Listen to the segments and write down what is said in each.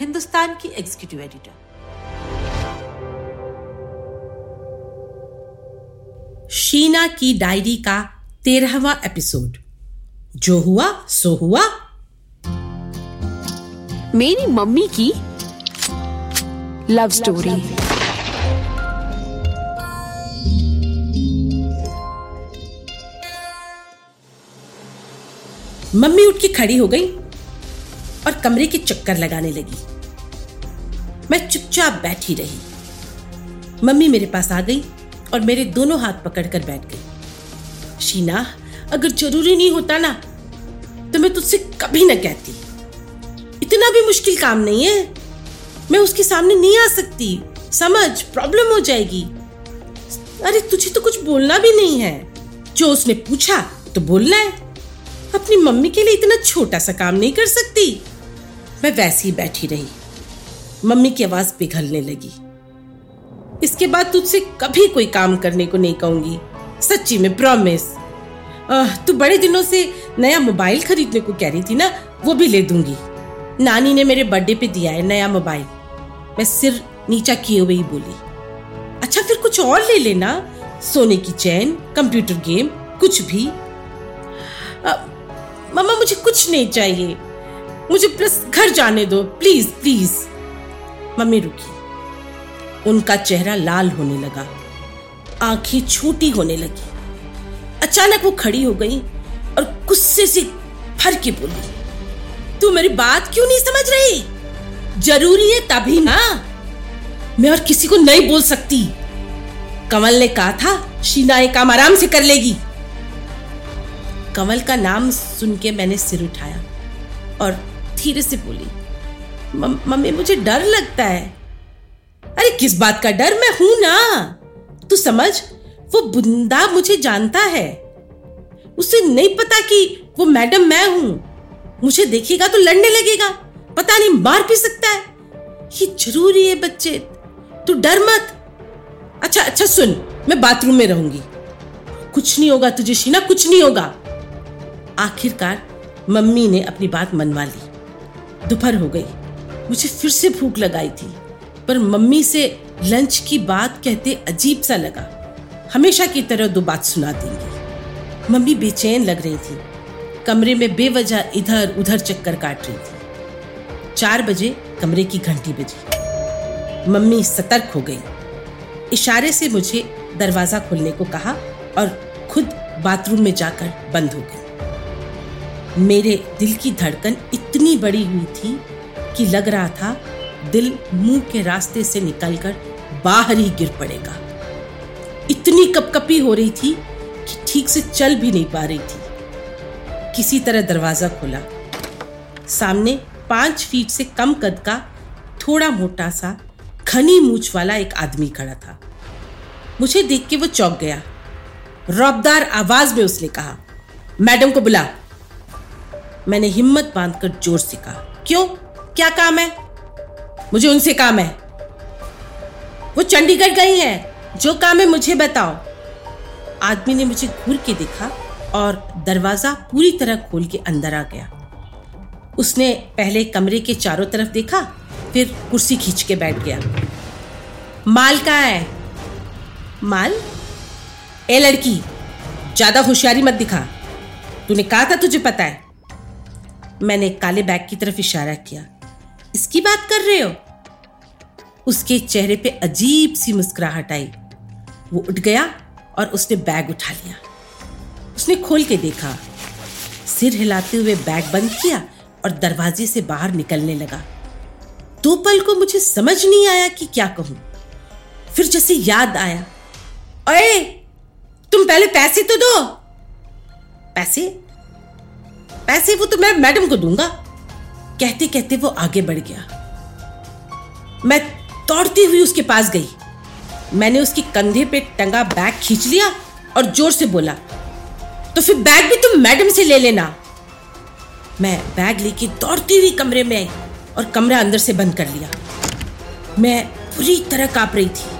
हिंदुस्तान की executive editor Sheena की diary का तेरहवा एपिसोड जो हुआ सो हुआ। मेरी मम्मी की लव स्टोरी मम्मी उठ के खड़ी हो गई। कमरे के चक्कर लगाने लगी। मैं चुपचाप बैठी रही। मम्मी मेरे पास आ गई और मेरे दोनों हाथ पकड़कर बैठ गई। शीना, अगर ज़रूरी नहीं होता ना तो मैं तुझसे कभी ना कहती। इतना भी मुश्किल काम नहीं है। मैं उसके सामने नहीं आ सकती। समझ, प्रॉब्लम हो जाएगी। अरे, तुझे तो कुछ बोलना भी नहीं है। जो उसने पूछा तो बोलना है। अपनी मम्मी के लिए इतना छोटा सा काम नहीं कर सकती। मैं वैसे ही बैठी रही। मम्मी की आवाज़ पिघलने लगी। इसके बाद तुझसे कभी कोई काम करने को नहीं कहूँगी। सच्ची में प्रॉमिस तू बड़े दिनों से नया मोबाइल खरीदने को कह रही थी ना, वो भी ले दूँगी। नानी ने मेरे बर्थडे पे दिया है नया मोबाइल। मैं सिर नीचा किए हुए ही बोली अच्छा फिर कुछ और ले लेना। सोने की चैन कंप्यूटर गेम कुछ भी। मम्मा, मुझे कुछ नहीं चाहिए। मुझे बस घर जाने दो। Please please. मम्मी रुकी। उनका चेहरा लाल होने लगा। आँखें छोटी होने लगी। अचानक वो खड़ी हो गई और गुस्से से फर के बोली, तू मेरी बात क्यों नहीं समझ रही? ज़रूरी है तभी ना मैं और किसी को नहीं बोल सकती। कमल ने कहा था, शीना ये काम आराम से कर लेगी। कमल का नाम सुन के मैंने सिर उठाया और धीरे से बोली मम्मी, मुझे डर लगता है। अरे, किस बात का डर? मैं हूँ ना। तू समझ? वो बुंदा मुझे जानता है। उसे नहीं पता कि वो मैडम मैं हूँ। मुझे देखेगा तो लड़ने लगेगा। पता नहीं, मार भी सकता है। ये ज़रूरी है बच्चे। तू डर मत। अच्छा अच्छा सुन, मैं बाथरूम में रहूँगी। कुछ नहीं होगा तुझे, शीना, कुछ नहीं होगा। आखिरकार मम्मी ने अपनी बात मनवा ली। दोपहर हो गई। मुझे फिर से भूख लगाई थी, पर मम्मी से लंच की बात कहते अजीब सा लगा। हमेशा की तरह दो बात सुना देंगी। मम्मी बेचैन लग रही थी। कमरे में बेवजह इधर उधर चक्कर काट रही थी। चार बजे कमरे की घंटी बजी। मम्मी सतर्क हो गई। इशारे से मुझे दरवाज़ा खोलने को कहा और खुद बाथरूम में जाकर बंद हो गई। मेरे दिल की धड़कन इतनी बड़ी हुई थी कि लग रहा था दिल मुँह के रास्ते से निकलकर बाहर ही गिर पड़ेगा। इतनी कपकपी हो रही थी कि ठीक से चल भी नहीं पा रही थी। किसी तरह दरवाज़ा खोला। सामने पाँच फीट से कम कद का थोड़ा मोटा सा घनी मूछ वाला एक आदमी खड़ा था। मुझे देख के वो चौंक गया। रौबदार आवाज़ में उसने कहा, मैडम को बुला मैंने हिम्मत बांधकर ज़ोर से कहा, क्यों? क्या काम है? मुझे उनसे काम है। वो चंडीगढ़ गई है। जो काम है मुझे बताओ। आदमी ने मुझे घूर के देखा और दरवाज़ा पूरी तरह खोल के अंदर आ गया। उसने पहले कमरे के चारों तरफ़ देखा, फिर कुर्सी खींच के बैठ गया। माल कहाँ है? माल? ए, लड़की, ज़्यादा होशियारी मत दिखा। तूने कहा था तुझे पता है। मैंने काले बैग की तरफ़ इशारा किया। इसकी बात कर रहे हो? उसके चेहरे पे अजीब सी मुस्कुराहट आई। वो उठ गया और उसने बैग उठा लिया। उसने खोल के देखा। सिर हिलाते हुए बैग बंद किया और दरवाजे से बाहर निकलने लगा। दो पल को मुझे समझ नहीं आया कि क्या कहूँ। फिर जैसे याद आया। अरे तुम पहले पैसे तो दो। पैसे? पैसे वो तो मैं मैडम को दूँगा। कहते कहते वो आगे बढ़ गया। मैं दौड़ती हुई उसके पास गई। मैंने उसके कंधे पे टंगा बैग खींच लिया और ज़ोर से बोला तो फिर बैग भी तुम मैडम से ले लेना। मैं बैग लेके दौड़ती हुई कमरे में आई और कमरा अंदर से बंद कर लिया। मैं पूरी तरह काँप रही थी।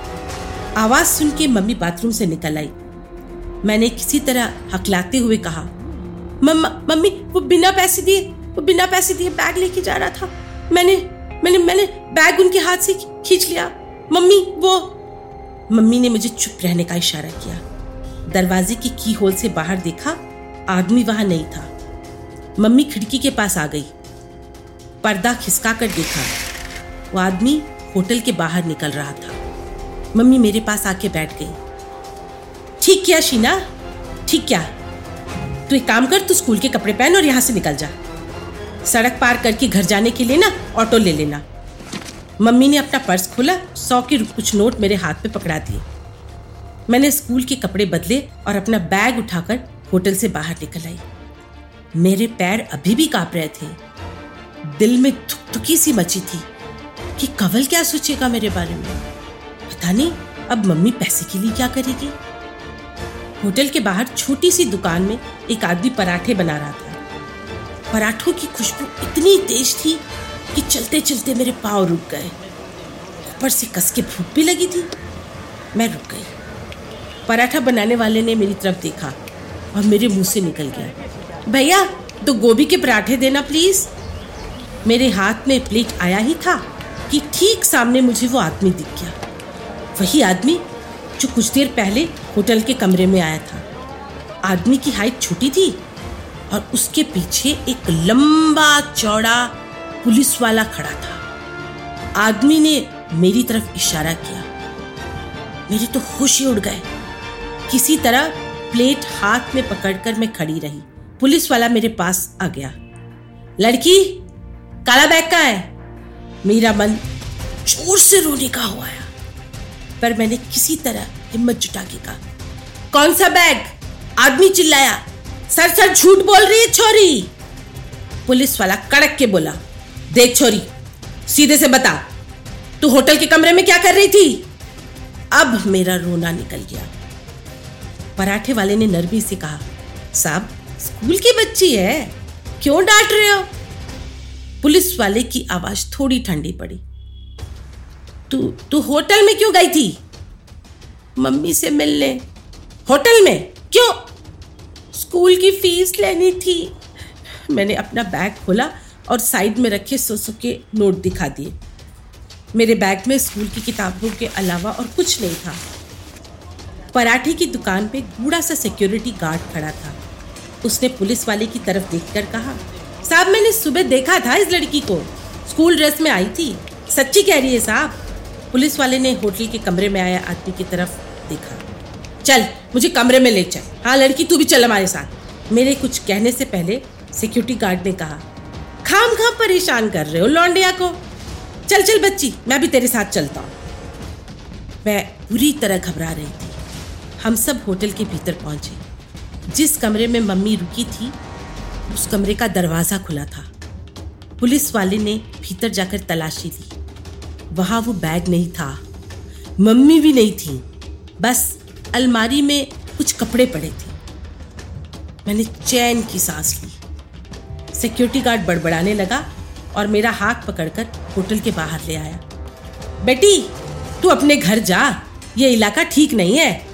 आवाज़ सुन के मम्मी बाथरूम से निकल आई। मैंने किसी तरह हकलाते हुए कहा मम्मी, वो बिना पैसे दिए, वो बिना पैसे दिए बैग लेके जा रहा था। मैंने मैंने मैंने बैग उनके हाथ से खींच लिया। मम्मी, वो मम्मी ने मुझे चुप रहने का इशारा किया। दरवाजे की की होल से बाहर देखा, आदमी वहाँ नहीं था। मम्मी खिड़की के पास आ गई। पर्दा खिसका कर देखा। वो आदमी होटल के बाहर निकल रहा था। मम्मी मेरे पास आके बैठ गई। ठीक क्या, शीना? ठीक क्या? तू एक काम कर, तू स्कूल के कपड़े पहन और यहाँ से निकल जा। सड़क पार करके घर जाने के लिए ना, ऑटो ले लेना। मम्मी ने अपना पर्स खोला, सौ के कुछ नोट मेरे हाथ पे पकड़ा दिए। मैंने स्कूल के कपड़े बदले और अपना बैग उठाकर होटल से बाहर निकल आई। मेरे पैर अभी भी काँप रहे थे। दिल में थुकी सी मची थी कि कवल क्या सोचेगा मेरे बारे में। पता नहीं, अब मम्मी पैसे के लिए क्या करेगी? होटल के बाहर छोटी सी दुकान में एक आदमी पराठे बना रहा था। पराठों की खुशबू इतनी तेज थी कि चलते चलते मेरे पाँव रुक गए। ऊपर से कस के भूख भी लगी थी। मैं रुक गई। पराठा बनाने वाले ने मेरी तरफ़ देखा और मेरे मुँह से निकल गया। भैया तो गोभी के पराठे देना प्लीज़। मेरे हाथ में प्लेट आया ही था कि ठीक सामने मुझे वो आदमी दिख गया। वही आदमी जो कुछ देर पहले होटल के कमरे में आया था। आदमी की हाइट छोटी थी और उसके पीछे एक लंबा चौड़ा पुलिस वाला खड़ा था। आदमी ने मेरी तरफ़ इशारा किया। मेरे तो होश ही उड़ गए। किसी तरह प्लेट हाथ में पकड़कर मैं खड़ी रही। पुलिस वाला मेरे पास आ गया। लड़की, काला बैग का है? मेरा मन ज़ोर से रोने का हुआ है। पर मैंने किसी तरह हिम्मत जुटा के। कहा कौन सा बैग? आदमी चिल्लाया। सर सर, झूठ बोल रही है छोरी। पुलिस वाला कड़क के बोला, देख छोरी, सीधे से बता, तू होटल के कमरे में क्या कर रही थी? अब मेरा रोना निकल गया। पराठे वाले ने नरमी से कहा, साहब, स्कूल की बच्ची है, क्यों डांट रहे हो? पुलिस वाले की आवाज़ थोड़ी ठंडी पड़ी। तू तू होटल में क्यों गई थी? मम्मी से मिलने। होटल में? क्यों? स्कूल की फ़ीस लेनी थी। मैंने अपना बैग खोला और साइड में रखे सो सो के नोट दिखा दिए। मेरे बैग में स्कूल की किताबों के अलावा और कुछ नहीं था। पराठे की दुकान पे बूढ़ा सा सिक्योरिटी गार्ड खड़ा था। उसने पुलिस वाले की तरफ़ देखकर कहा, साहब, मैंने सुबह देखा था इस लड़की को। स्कूल ड्रेस में आई थी। सच्ची कह रही है साहब। पुलिस वाले ने होटल के कमरे में आया आदमी की तरफ़ देखा। चल, मुझे कमरे में ले चल। हाँ लड़की, तू भी चल हमारे साथ। मेरे कुछ कहने से पहले सिक्योरिटी गार्ड ने कहा खाम खाम परेशान कर रहे हो लौंडिया को। चल चल बच्ची, मैं भी तेरे साथ चलता हूँ। मैं बुरी तरह घबरा रही थी। हम सब होटल के भीतर पहुँचे। जिस कमरे में मम्मी रुकी थी, उस कमरे का दरवाज़ा खुला था। पुलिस वाले ने भीतर जाकर तलाशी ली। वहाँ वो बैग नहीं था। मम्मी भी नहीं थी। बस अलमारी में कुछ कपड़े पड़े थे। मैंने चैन की सांस ली। सिक्योरिटी गार्ड बड़बड़ाने लगा और मेरा हाथ पकड़कर होटल के बाहर ले आया। बेटी, तू अपने घर जा। ये इलाका ठीक नहीं है।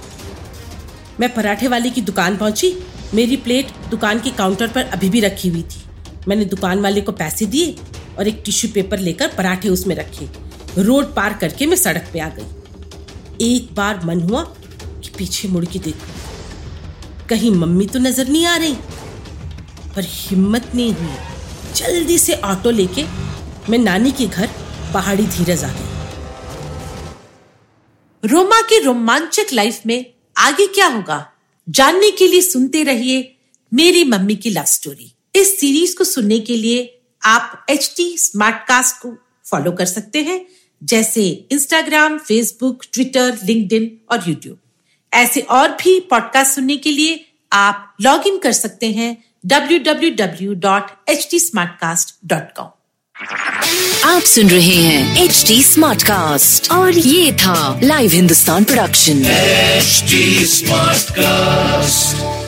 मैं पराठे वाले की दुकान पहुँची। मेरी प्लेट दुकान के काउंटर पर अभी भी रखी हुई थी। मैंने दुकान वाले को पैसे दिए और एक टिश्यू पेपर लेकर पराठे उसमें रखे। रोड पार करके मैं सड़क पे आ गई। एक बार मन हुआ कि पीछे मुड़ के देखूँ। कहीं मम्मी तो नज़र नहीं आ रही, पर हिम्मत नहीं हुई। जल्दी से ऑटो लेके मैं नानी के घर पहाड़ी धीरज आ गई। रोमा की रोमांचक लाइफ में आगे क्या होगा? जानने के लिए सुनते रहिए मेरी मम्मी की लव स्टोरी इस सीरीज़ को सुनने के लिए आप एच टी स्मार्ट कास्ट को फॉलो कर सकते हैं जैसे इंस्टाग्राम फेसबुक ट्विटर लिंक्डइन और यूट्यूब ऐसे और भी पॉडकास्ट सुनने के लिए आप लॉग इन कर सकते हैं www.htsmartcast.com आप सुन रहे हैं एच डी स्मार्ट कास्ट और ये था live Hindustan production HD Smartcast.